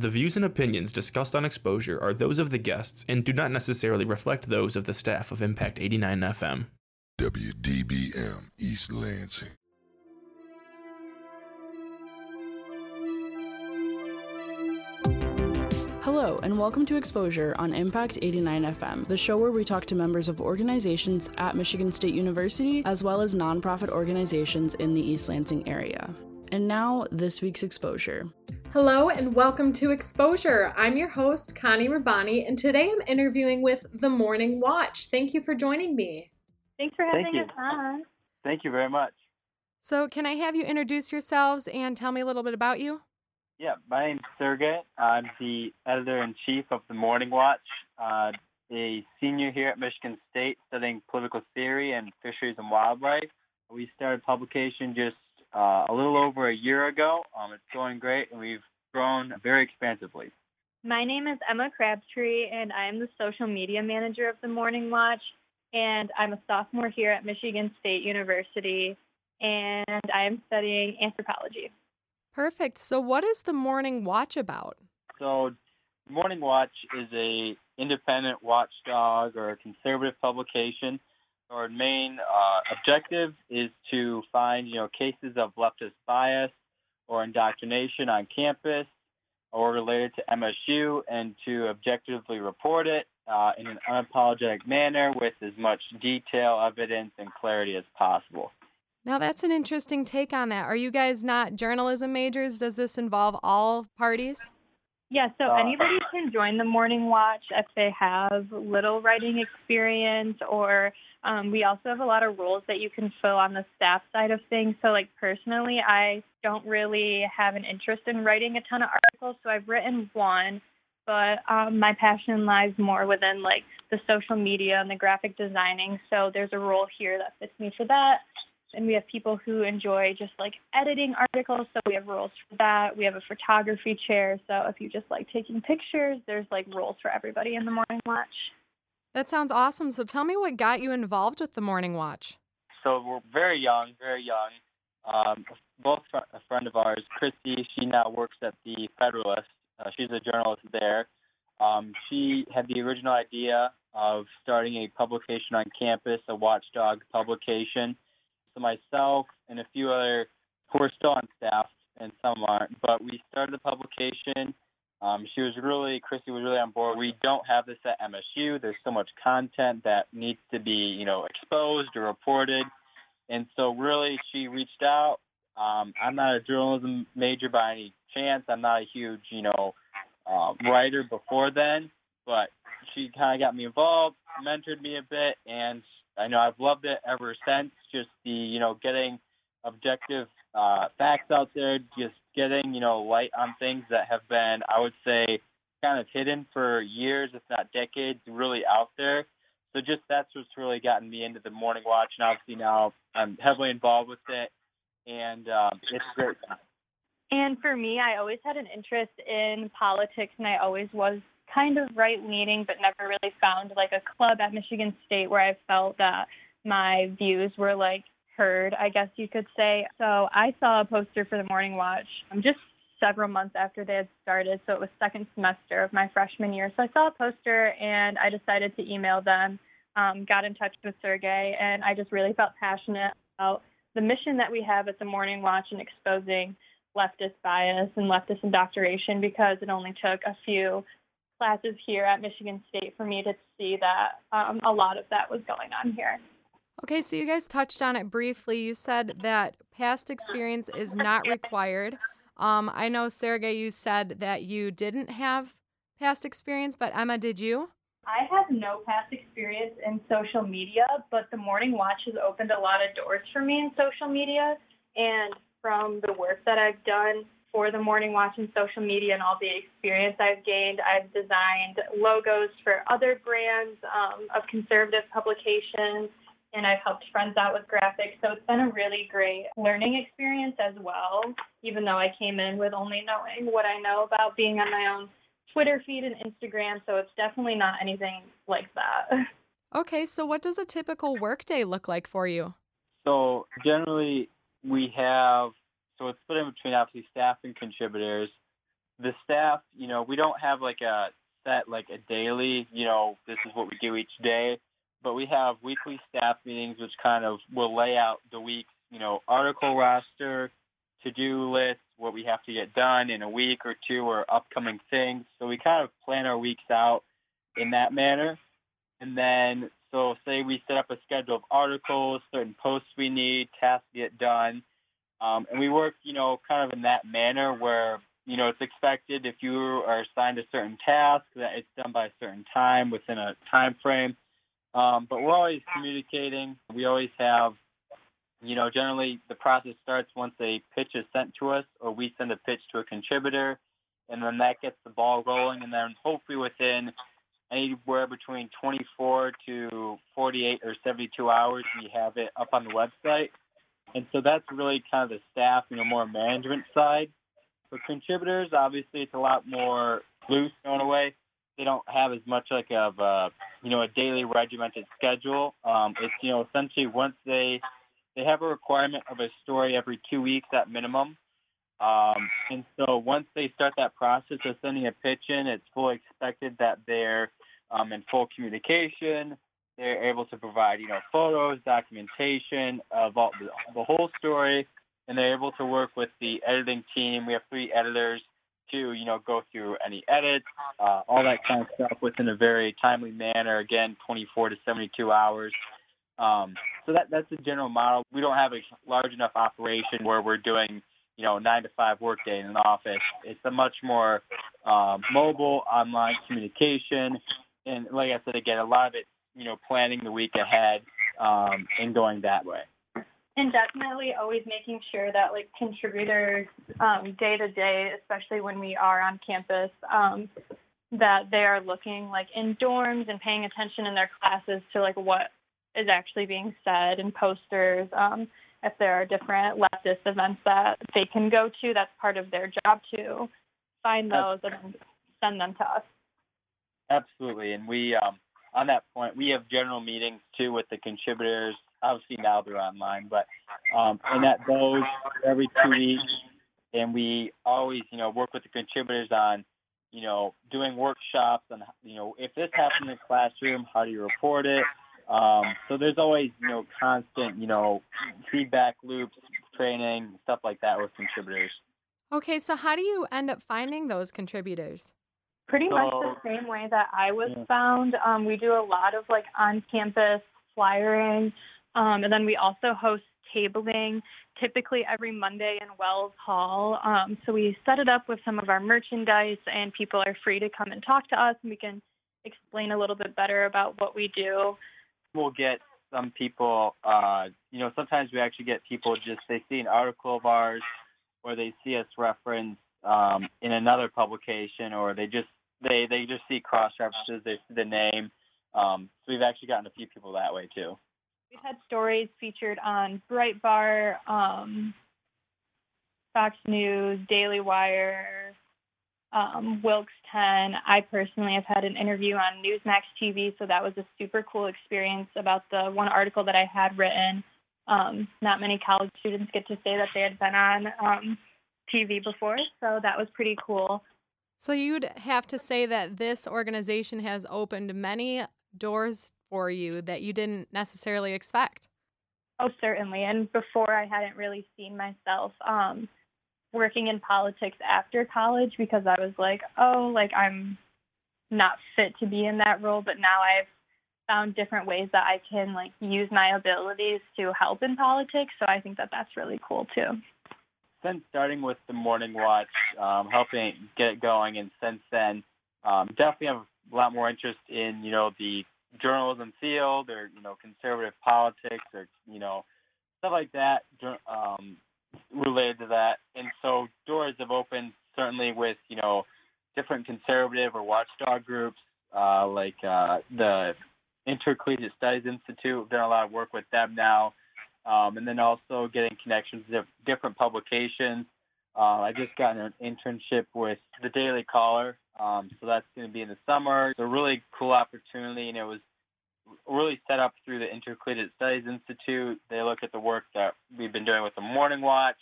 The views and opinions discussed on Exposure are those of the guests and do not necessarily reflect those of the staff of Impact 89 FM. WDBM East Lansing. Hello, and welcome to Exposure on Impact 89 FM, the show where we talk to members of organizations at Michigan State University as well as nonprofit organizations in the East Lansing area. And now, this week's Exposure. Hello and welcome to Exposure. I'm your host, Connie Rabani, and today I'm interviewing with The Morning Watch. Thank you for joining me. Thanks for having Thank us on. Thank you very much. So, can I have you introduce yourselves and tell me a little bit about you? Yeah, my name's Sergey. I'm the editor in chief of the Morning Watch, uh, a senior here at Michigan State studying political theory and fisheries and wildlife. We started publication just uh, a little over a year ago. Um, it's going great, and we've grown very expansively. My name is Emma Crabtree, and I am the social media manager of the Morning Watch. And I'm a sophomore here at Michigan State University, and I am studying anthropology. Perfect. So, what is the Morning Watch about? So, Morning Watch is a independent watchdog or a conservative publication. Our main uh, objective is to find, you know, cases of leftist bias or indoctrination on campus or related to MSU, and to objectively report it uh, in an unapologetic manner with as much detail, evidence, and clarity as possible. Now, that's an interesting take on that. Are you guys not journalism majors? Does this involve all parties? Yeah, so Uh, anybody can join the Morning Watch if they have little writing experience, or um, we also have a lot of roles that you can fill on the staff side of things. So, like, personally, I don't really have an interest in writing a ton of articles, so I've written one, but um, my passion lies more within, like, the social media and the graphic designing. So, there's a role here that fits me for that. And we have people who enjoy just like editing articles, so we have roles for that. We have a photography chair, so if you just like taking pictures, there's like roles for everybody in the morning watch. That sounds awesome. So, tell me what got you involved with the Morning Watch. So we're very young, very young. Um, both fr- a friend of ours, Christy, she now works at the Federalist. Uh, she's a journalist there. Um, she had the original idea of starting a publication on campus, a watchdog publication. Myself and a few other who are still on staff and some aren't, but we started the publication. Um, she was really, Christy was really on board. We don't have this at MSU. There's so much content that needs to be, you know, exposed or reported. And so really she reached out. Um, I'm not a journalism major by any chance. I'm not a huge, you know, uh, writer before then, but she kind of got me involved, mentored me a bit, and I know I've loved it ever since. Just the, you know, getting objective uh, facts out there, just getting, you know, light on things that have been, I would say, kind of hidden for years, if not decades, really out there. So just that's what's really gotten me into the morning watch, and obviously now I'm heavily involved with it, and um, it's great. And for me, I always had an interest in politics, and I always was kind of right leaning, but never really found like a club at Michigan State where I felt that my views were like heard, I guess you could say. So I saw a poster for the Morning Watch um, just several months after they had started. So it was second semester of my freshman year. So I saw a poster and I decided to email them, um, got in touch with Sergey, and I just really felt passionate about the mission that we have at the Morning Watch and exposing leftist bias and leftist indoctrination because it only took a few classes here at Michigan State for me to see that um, a lot of that was going on here. Okay, so you guys touched on it briefly. You said that past experience is not required. Um, I know, Sergey, you said that you didn't have past experience, but Emma, did you? I have no past experience in social media, but the Morning Watch has opened a lot of doors for me in social media. And from the work that I've done for the Morning Watch and social media and all the experience I've gained, I've designed logos for other brands um, of conservative publications, and I've helped friends out with graphics. So it's been a really great learning experience as well, even though I came in with only knowing what I know about being on my own Twitter feed and Instagram. So it's definitely not anything like that. Okay, so what does a typical workday look like for you? So generally, we have so it's split in between obviously staff and contributors. the staff, you know, we don't have like a set like a daily, you know, this is what we do each day, but we have weekly staff meetings which kind of will lay out the week's, you know, article roster, to-do list, what we have to get done in a week or two or upcoming things. So we kind of plan our weeks out in that manner. And then so say we set up a schedule of articles, certain posts we need, tasks get done. Um, and we work, you know, kind of in that manner where you know, it's expected if you are assigned a certain task that it's done by a certain time within a time frame. Um, but we're always communicating. We always have, you know, generally the process starts once a pitch is sent to us or we send a pitch to a contributor, and then that gets the ball rolling. And then hopefully within anywhere between 24 to 48 or 72 hours, we have it up on the website. And so that's really kind of the staff, you know, more management side. For contributors, obviously, it's a lot more loose in a way. They don't have as much like of a you know a daily regimented schedule. Um, it's you know essentially once they they have a requirement of a story every two weeks at minimum. Um, and so once they start that process of sending a pitch in, it's fully expected that they're um, in full communication. They're able to provide, you know, photos, documentation of all, the, whole story, and they're able to work with the editing team. We have three editors to, you know, go through any edits, uh, all that kind of stuff within a very timely manner. Again, 24 to 72 hours. Um, so that that's the general model. We don't have a large enough operation where we're doing, you know, nine to five workday in an office. It's a much more um, mobile, online communication, and like I said again, a lot of it, you know, planning the week ahead um, and going that way and definitely always making sure that like contributors um, day to day, especially when we are on campus, um, that they are looking like in dorms and paying attention in their classes to like what is actually being said in posters. Um, if there are different leftist events that they can go to, that's part of their job to find those and send them to us. Absolutely, and we um, on that point we have general meetings too with the contributors obviously now they're online, but um, and that goes every two weeks, and we always you know work with the contributors on you know doing workshops and you know if this happens in the classroom, how do you report it? Um, so there's always you know constant you know feedback loops, training, stuff like that with contributors. Okay, so how do you end up finding those contributors? Pretty so, much the same way that I was yeah. found. Um, we do a lot of like on campus flyering. Um, and then we also host tabling typically every Monday in Wells Hall. Um, so we set it up with some of our merchandise, and people are free to come and talk to us, and we can explain a little bit better about what we do. We'll get some people, uh, you know, sometimes we actually get people just they see an article of ours, or they see us reference um, in another publication, or they just they they just see cross references, they see the name. Um, so we've actually gotten a few people that way too. We've had stories featured on Breitbart, um, Fox News, Daily Wire, um, WILX 10. I personally have had an interview on Newsmax TV, so that was a super cool experience about the one article that I had written. Um, not many college students get to say that they had been on um, TV before, so that was pretty cool. So you'd have to say that this organization has opened many doors for you that you didn't necessarily expect? Oh, certainly. And before, I hadn't really seen myself um, working in politics after college because I was like, oh, like I'm not fit to be in that role. But now I've found different ways that I can like use my abilities to help in politics. So I think that that's really cool too. Since starting with the morning watch, um, helping get it going, and since then, um, definitely have a lot more interest in you know the journalism field or you know conservative politics or you know stuff like that um, related to that. And so doors have opened certainly with you know different conservative or watchdog groups uh, like uh, the Intercollegiate Studies Institute. We've done a lot of work with them now, um, and then also getting connections to different publications. Uh, I just got an internship with the Daily Caller, um, so that's going to be in the summer. It's a really cool opportunity, and it was really set up through the Intercollegiate Studies Institute. They look at the work that we've been doing with the Morning Watch,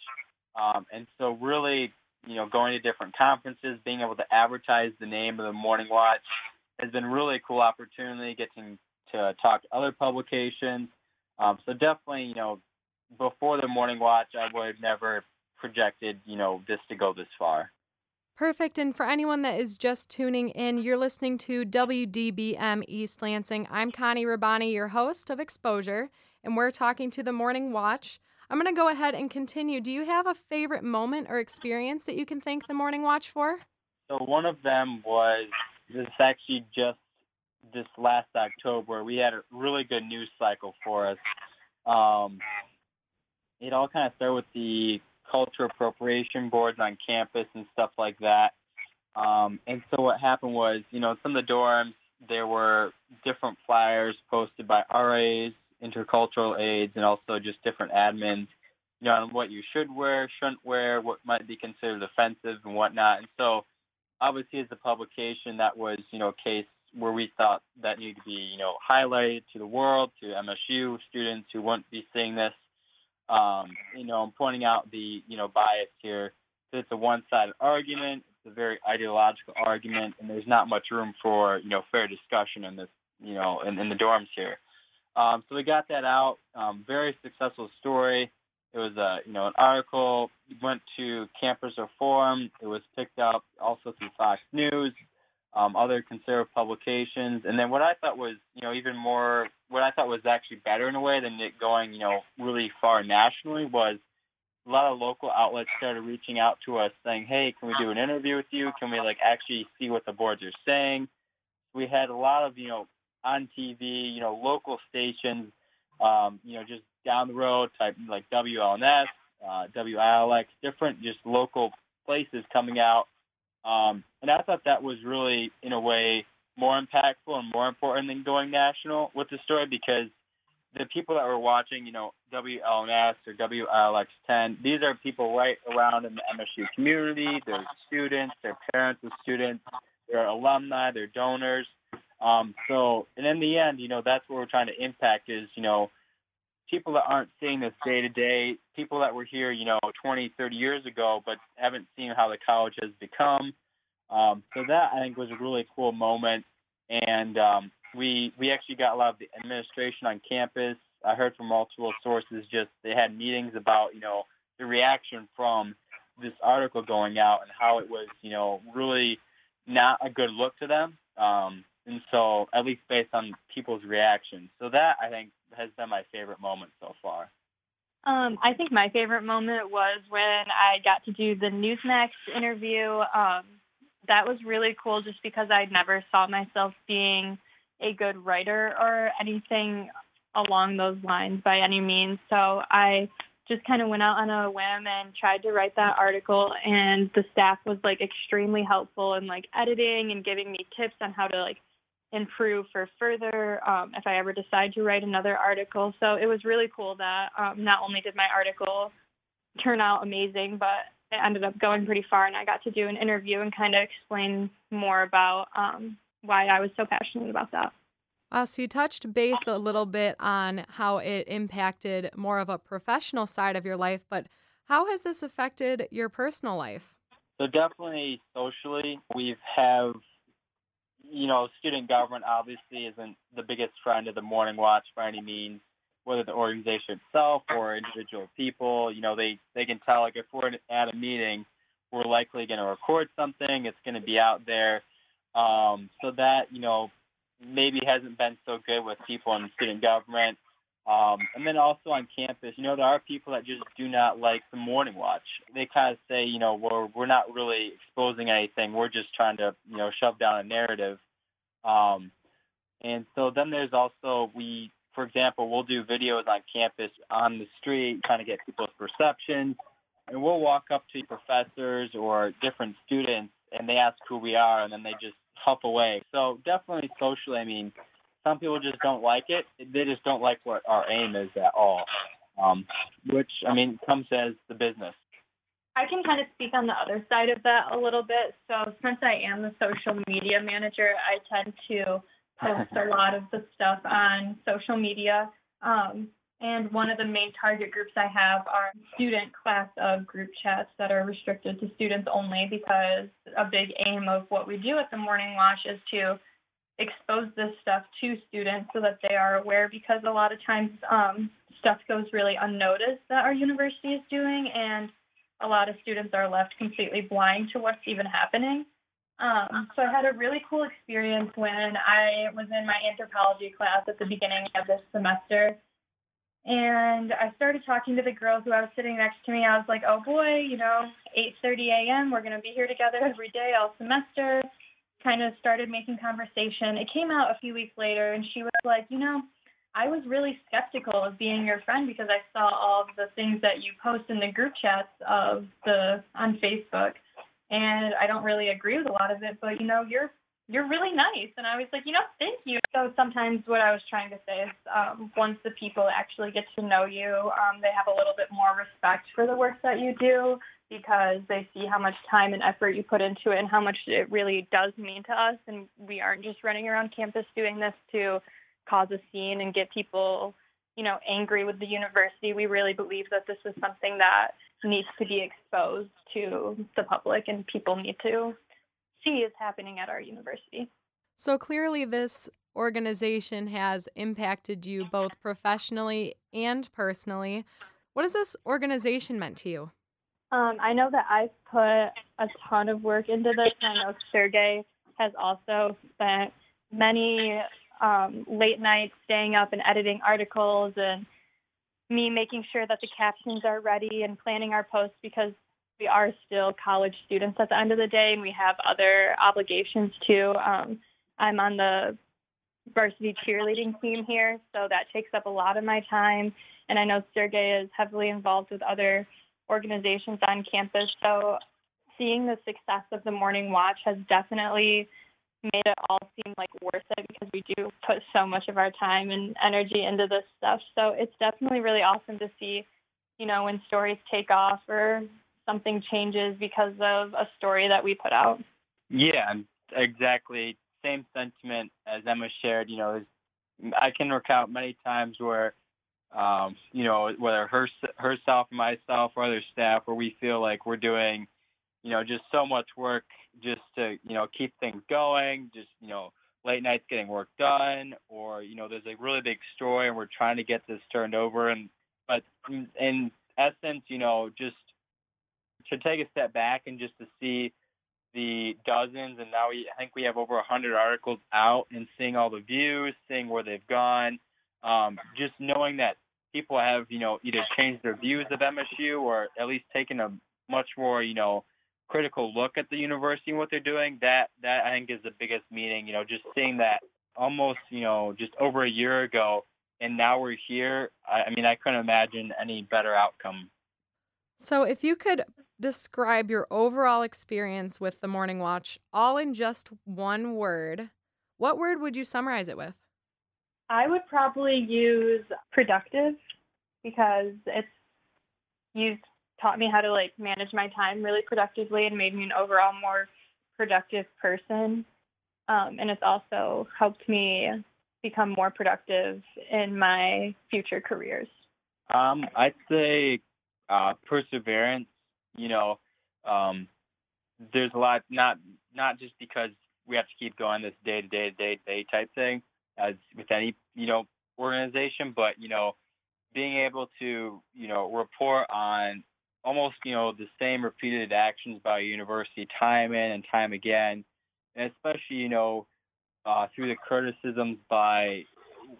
um, and so really you know, going to different conferences, being able to advertise the name of the Morning Watch has been really a cool opportunity. Getting to talk to other publications. Um, so definitely, you know, before the Morning Watch, I would have never projected, you know, this to go this far. Perfect. And for anyone that is just tuning in, you're listening to WDBM East Lansing. I'm Connie Rabani, your host of Exposure, and we're talking to the Morning Watch. I'm going to go ahead and continue. Do you have a favorite moment or experience that you can thank the Morning Watch for? So one of them was this actually just this last October. We had a really good news cycle for us. Um, it all kind of started with the culture appropriation boards on campus and stuff like that. Um, and so what happened was, you know, some of the dorms, there were different flyers posted by RAs, intercultural aides, and also just different admins, you know, on what you should wear, shouldn't wear, what might be considered offensive and whatnot. And so, obviously, as a publication, that was, you know, a case where we thought that needed to be, you know, highlighted to the world, to MSU students who wouldn't be seeing this. Um, you know, I'm pointing out the, you know, bias here. It's a one-sided argument. It's a very ideological argument, and there's not much room for, you know, fair discussion in this, you know, in, in the dorms here. Um, so we got that out. Um, very successful story. It was a, you know, an article. went to Campus Reform. It was picked up also through Fox News um, other conservative publications. And then what I thought was, you know, even more, what I thought was actually better in a way than it going, you know, really far nationally was a lot of local outlets started reaching out to us saying, hey, can we do an interview with you? Can we like actually see what the boards are saying? We had a lot of, you know, on TV, you know, local stations, um, you know, just down the road type like WLNS, uh, WILX, different just local places coming out um, and I thought that was really, in a way, more impactful and more important than going national with the story because the people that were watching, you know, WLNS or WILX10, these are people right around in the MSU community. They're students, they're parents of students, they're alumni, they're donors. Um, so, and in the end, you know, that's what we're trying to impact is, you know, people that aren't seeing this day to day, people that were here, you know, 20, 30 years ago, but haven't seen how the college has become. Um, so that I think was a really cool moment, and um, we we actually got a lot of the administration on campus. I heard from multiple sources just they had meetings about you know the reaction from this article going out and how it was you know really not a good look to them. Um, and so at least based on people's reactions. So that I think has been my favorite moment so far. Um, I think my favorite moment was when I got to do the Newsmax interview. Um, that was really cool just because I never saw myself being a good writer or anything along those lines by any means. So I just kind of went out on a whim and tried to write that article and the staff was like extremely helpful in like editing and giving me tips on how to like improve for further um, if I ever decide to write another article. So it was really cool that um, not only did my article turn out amazing, but it ended up going pretty far, and I got to do an interview and kind of explain more about um, why I was so passionate about that. Uh, so you touched base a little bit on how it impacted more of a professional side of your life, but how has this affected your personal life? So definitely socially, we have you know, student government obviously isn't the biggest friend of the Morning Watch by any means, whether the organization itself or individual people. You know, they they can tell like if we're at a meeting, we're likely going to record something. It's going to be out there. Um, so that you know maybe hasn't been so good with people in student government. Um, and then also on campus, you know, there are people that just do not like the morning watch. They kind of say, you know, we're we're not really exposing anything. We're just trying to, you know, shove down a narrative. Um, and so then there's also we, for example, we'll do videos on campus on the street, trying to get people's perceptions, and we'll walk up to professors or different students, and they ask who we are, and then they just huff away. So definitely socially, I mean some people just don't like it. They just don't like what our aim is at all. Um, which I mean comes as the business. I can kind of speak on the other side of that a little bit. So since I am the social media manager, I tend to post a lot of the stuff on social media. Um, And one of the main target groups I have are student class of group chats that are restricted to students only because a big aim of what we do at the Morning Watch is to expose this stuff to students so that they are aware because a lot of times um, stuff goes really unnoticed that our university is doing and a lot of students are left completely blind to what's even happening. Um, so I had a really cool experience when I was in my anthropology class at the beginning of this semester. And I started talking to the girl who I was sitting next to me. I was like, "Oh boy, you know, 8:30 a.m. We're going to be here together every day all semester." Kind of started making conversation. It came out a few weeks later, and she was like, "You know, I was really skeptical of being your friend because I saw all the things that you post in the group chats of the on Facebook, and I don't really agree with a lot of it. But you know, you're you're really nice. And I was like, you know, thank you. So sometimes what I was trying to say is um, once the people actually get to know you, um, they have a little bit more respect for the work that you do because they see how much time and effort you put into it and how much it really does mean to us. And we aren't just running around campus doing this to cause a scene and get people, you know, angry with the university. We really believe that this is something that needs to be exposed to the public and people need to see is happening at our university. So clearly, this organization has impacted you both professionally and personally. What has this organization meant to you? Um, I know that I've put a ton of work into this. I know Sergey has also spent many um, late nights staying up and editing articles and me making sure that the captions are ready and planning our posts because we are still college students at the end of the day and we have other obligations too. Um, I'm on the varsity cheerleading team here, so that takes up a lot of my time. And I know Sergey is heavily involved with other organizations on campus. So seeing the success of the morning watch has definitely made it all seem like worth it because we do put so much of our time and energy into this stuff. So it's definitely really awesome to see, you know, when stories take off or something changes because of a story that we put out. Yeah, exactly. Same sentiment as Emma shared. You know, I can recount many times where, um, you know, whether her herself, myself, or other staff, where we feel like we're doing, you know, just so much work just to you know keep things going, just you know late nights getting work done, or you know there's a really big story and we're trying to get this turned over, and but in, in essence, you know, just to take a step back and just to see the dozens and now we I think we have over a hundred articles out and seeing all the views, seeing where they've gone, um, just knowing that people have you know either changed their views of MSU or at least taken a much more you know critical look at the university and what they're doing. That that I think is the biggest meaning. You know, just seeing that almost you know just over a year ago and now we're here. I, I mean, I couldn't imagine any better outcome. So, if you could describe your overall experience with the Morning Watch all in just one word, what word would you summarize it with? I would probably use productive because it's you've taught me how to like manage my time really productively and made me an overall more productive person. Um, and it's also helped me become more productive in my future careers. Um, I'd say uh, perseverance you know, um, there's a lot not not just because we have to keep going this day to day to day to day type thing as with any you know organization, but you know, being able to you know report on almost you know the same repeated actions by university time in and time again, and especially you know uh, through the criticisms by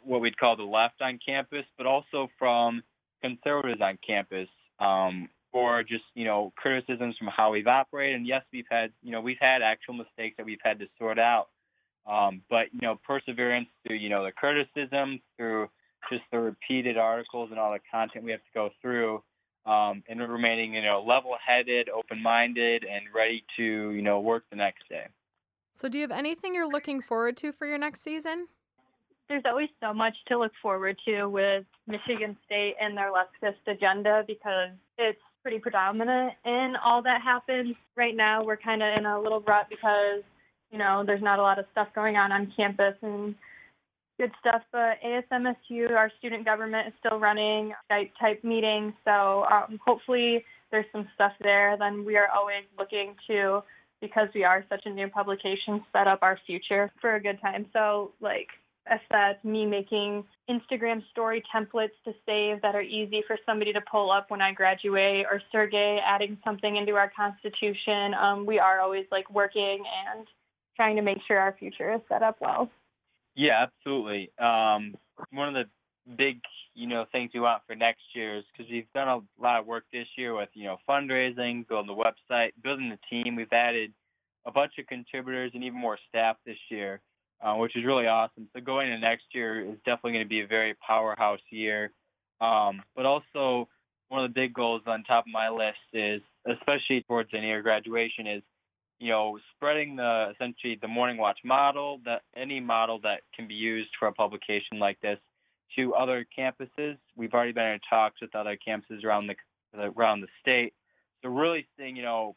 what we'd call the left on campus, but also from conservatives on campus. Um, or just you know criticisms from how we've operated. And yes, we've had you know we've had actual mistakes that we've had to sort out. Um, but you know perseverance through you know the criticism through just the repeated articles and all the content we have to go through. Um, and remaining, you know, level-headed, open-minded, and ready to, you know, work the next day. So, do you have anything you're looking forward to for your next season? There's always so much to look forward to with Michigan State and their leftist agenda because it's pretty predominant in all that happens. Right now, we're kind of in a little rut because, you know, there's not a lot of stuff going on on campus and good stuff. But ASMSU, our student government is still running Skype type meetings, so um, hopefully there's some stuff there. Then we are always looking to, because we are such a new publication, set up our future for a good time. So like I said, me making Instagram story templates to save that are easy for somebody to pull up when I graduate, or Sergey adding something into our constitution. Um, we are always like working and trying to make sure our future is set up well. Yeah, absolutely. Um, one of the big, you know, things we want for next year is because we've done a lot of work this year with, you know, fundraising, building the website, building the team. We've added a bunch of contributors and even more staff this year uh, which is really awesome. So going into next year is definitely going to be a very powerhouse year. Um, but also one of the big goals on top of my list is, especially towards the near graduation, is you know spreading the essentially the morning watch model that any model that can be used for a publication like this to other campuses. We've already been in talks with other campuses around the around the state. So really seeing you know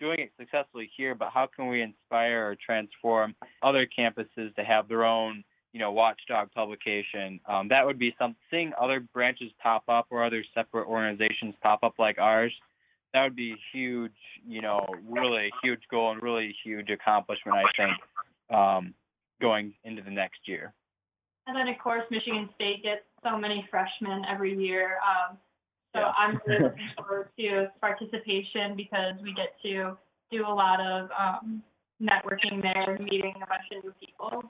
doing it successfully here, but how can we inspire or transform other campuses to have their own, you know, watchdog publication? Um, that would be something. Seeing other branches pop up or other separate organizations pop up like ours. That would be huge, you know, really a huge goal and really huge accomplishment. I think um, going into the next year. And then, of course, Michigan State gets so many freshmen every year. Um, so yeah. I'm really looking forward to participation because we get to do a lot of um, networking there, meeting a bunch of new people.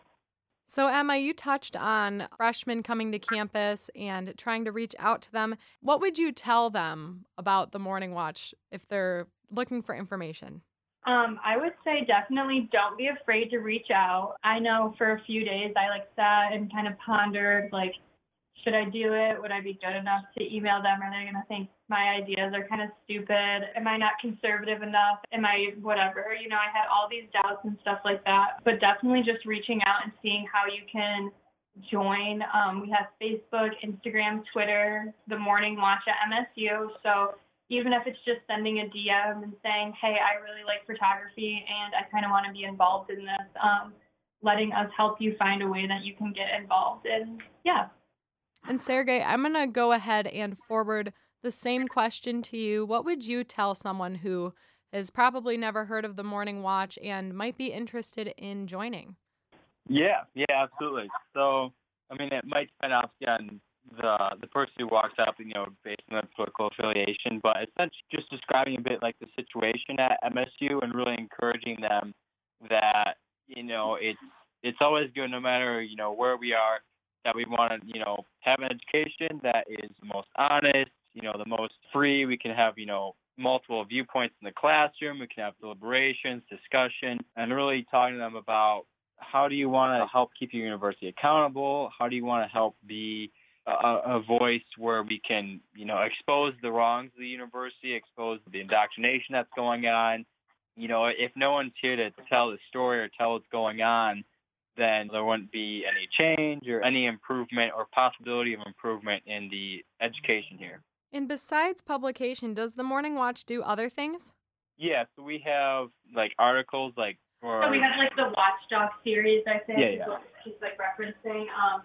So, Emma, you touched on freshmen coming to campus and trying to reach out to them. What would you tell them about the Morning Watch if they're looking for information? Um, I would say definitely don't be afraid to reach out. I know for a few days I like sat and kind of pondered like should I do it? Would I be good enough to email them? Are they going to think my ideas are kind of stupid? Am I not conservative enough? Am I whatever? You know, I had all these doubts and stuff like that. But definitely just reaching out and seeing how you can join. Um, we have Facebook, Instagram, Twitter, the Morning Watch at MSU. So even if it's just sending a DM and saying, hey, I really like photography and I kind of want to be involved in this, um, letting us help you find a way that you can get involved. And yeah, and Sergey, I'm going to go ahead and forward the same question to you. What would you tell someone who has probably never heard of the Morning Watch and might be interested in joining? Yeah, yeah, absolutely. So, I mean, it might depend on the the person who walks up, you know, based on their political affiliation, but essentially just describing a bit like the situation at MSU and really encouraging them that you know it's it's always good no matter you know where we are that we want to, you know, have an education that is the most honest, you know, the most free. We can have, you know, multiple viewpoints in the classroom. We can have deliberations, discussion, and really talking to them about how do you want to help keep your university accountable? How do you want to help be a, a voice where we can, you know, expose the wrongs of the university, expose the indoctrination that's going on. You know, if no one's here to tell the story or tell what's going on, then there wouldn't be any change or any improvement or possibility of improvement in the education here. And besides publication, does the Morning Watch do other things? Yeah, so we have like articles like for So we have like the Watchdog series, I think, yeah, yeah. just like referencing, um,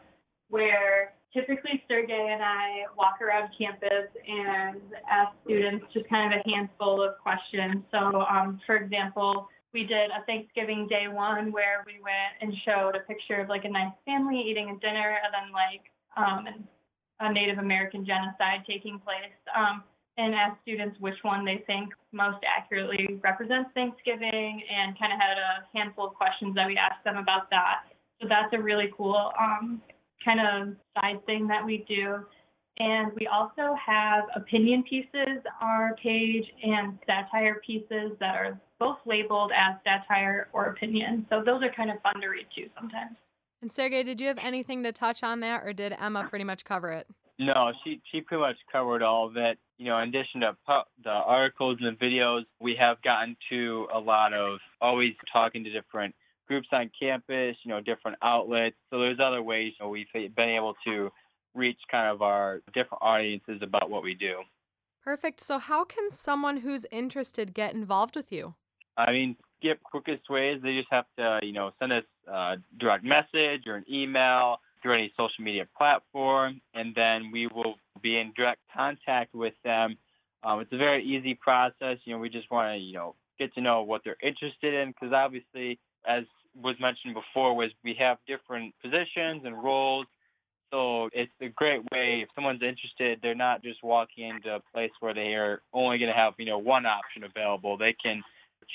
where typically Sergey and I walk around campus and ask students just kind of a handful of questions. So, um, for example, we did a Thanksgiving day one where we went and showed a picture of like a nice family eating a dinner and then like um, a Native American genocide taking place. Um, and asked students which one they think most accurately represents Thanksgiving and kind of had a handful of questions that we asked them about that. So that's a really cool um, kind of side thing that we do. And we also have opinion pieces on our page and satire pieces that are both labeled as satire or opinion. So those are kind of fun to read too sometimes. And Sergey, did you have anything to touch on that, or did Emma pretty much cover it? No, she she pretty much covered all of it. You know, in addition to pu- the articles and the videos, we have gotten to a lot of always talking to different groups on campus. You know, different outlets. So there's other ways you know, we've been able to reach kind of our different audiences about what we do. Perfect. So, how can someone who's interested get involved with you? I mean, skip quickest ways. They just have to, you know, send us a direct message or an email. through any social media platform, and then we will be in direct contact with them. Um, it's a very easy process. You know, we just want to, you know, get to know what they're interested in because obviously, as was mentioned before, was we have different positions and roles. So it's a great way if someone's interested, they're not just walking into a place where they are only going to have, you know, one option available. They can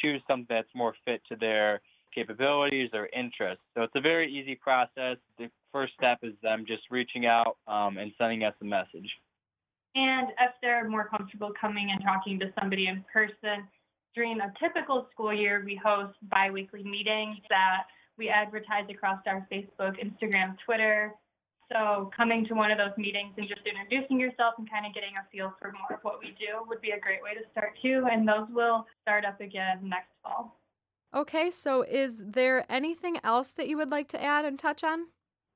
choose something that's more fit to their capabilities or interests. So it's a very easy process. The first step is them just reaching out um, and sending us a message. And if they're more comfortable coming and talking to somebody in person, during a typical school year, we host biweekly meetings that we advertise across our Facebook, Instagram, Twitter. So coming to one of those meetings and just introducing yourself and kind of getting a feel for more of what we do would be a great way to start too. And those will start up again next fall. Okay, so is there anything else that you would like to add and touch on?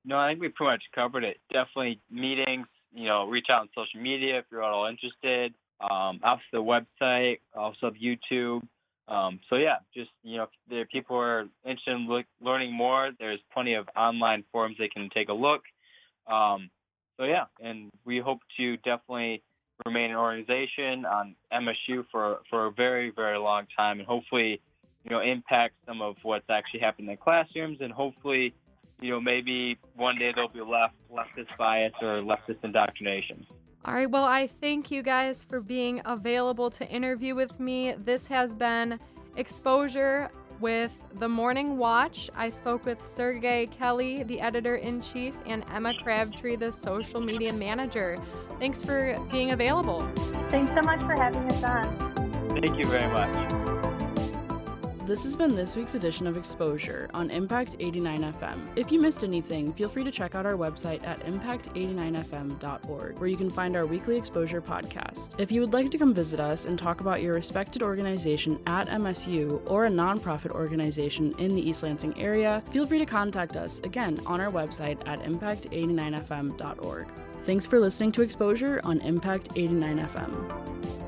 No, I think we pretty much covered it. Definitely meetings, you know, reach out on social media if you're at all interested. Um, off the website, also YouTube. Um, so yeah, just you know, if there people are interested in look, learning more, there's plenty of online forums they can take a look. Um, so yeah, and we hope to definitely remain an organization on MSU for for a very very long time, and hopefully, you know, impact some of what's actually happening in classrooms, and hopefully, you know, maybe one day there'll be left leftist bias or leftist indoctrination. All right, well, I thank you guys for being available to interview with me. This has been Exposure with The Morning Watch. I spoke with Sergey Kelly, the editor in chief, and Emma Crabtree, the social media manager. Thanks for being available. Thanks so much for having us on. Thank you very much. This has been this week's edition of Exposure on Impact 89 FM. If you missed anything, feel free to check out our website at impact89fm.org, where you can find our weekly exposure podcast. If you would like to come visit us and talk about your respected organization at MSU or a nonprofit organization in the East Lansing area, feel free to contact us again on our website at impact89fm.org. Thanks for listening to Exposure on Impact 89 FM.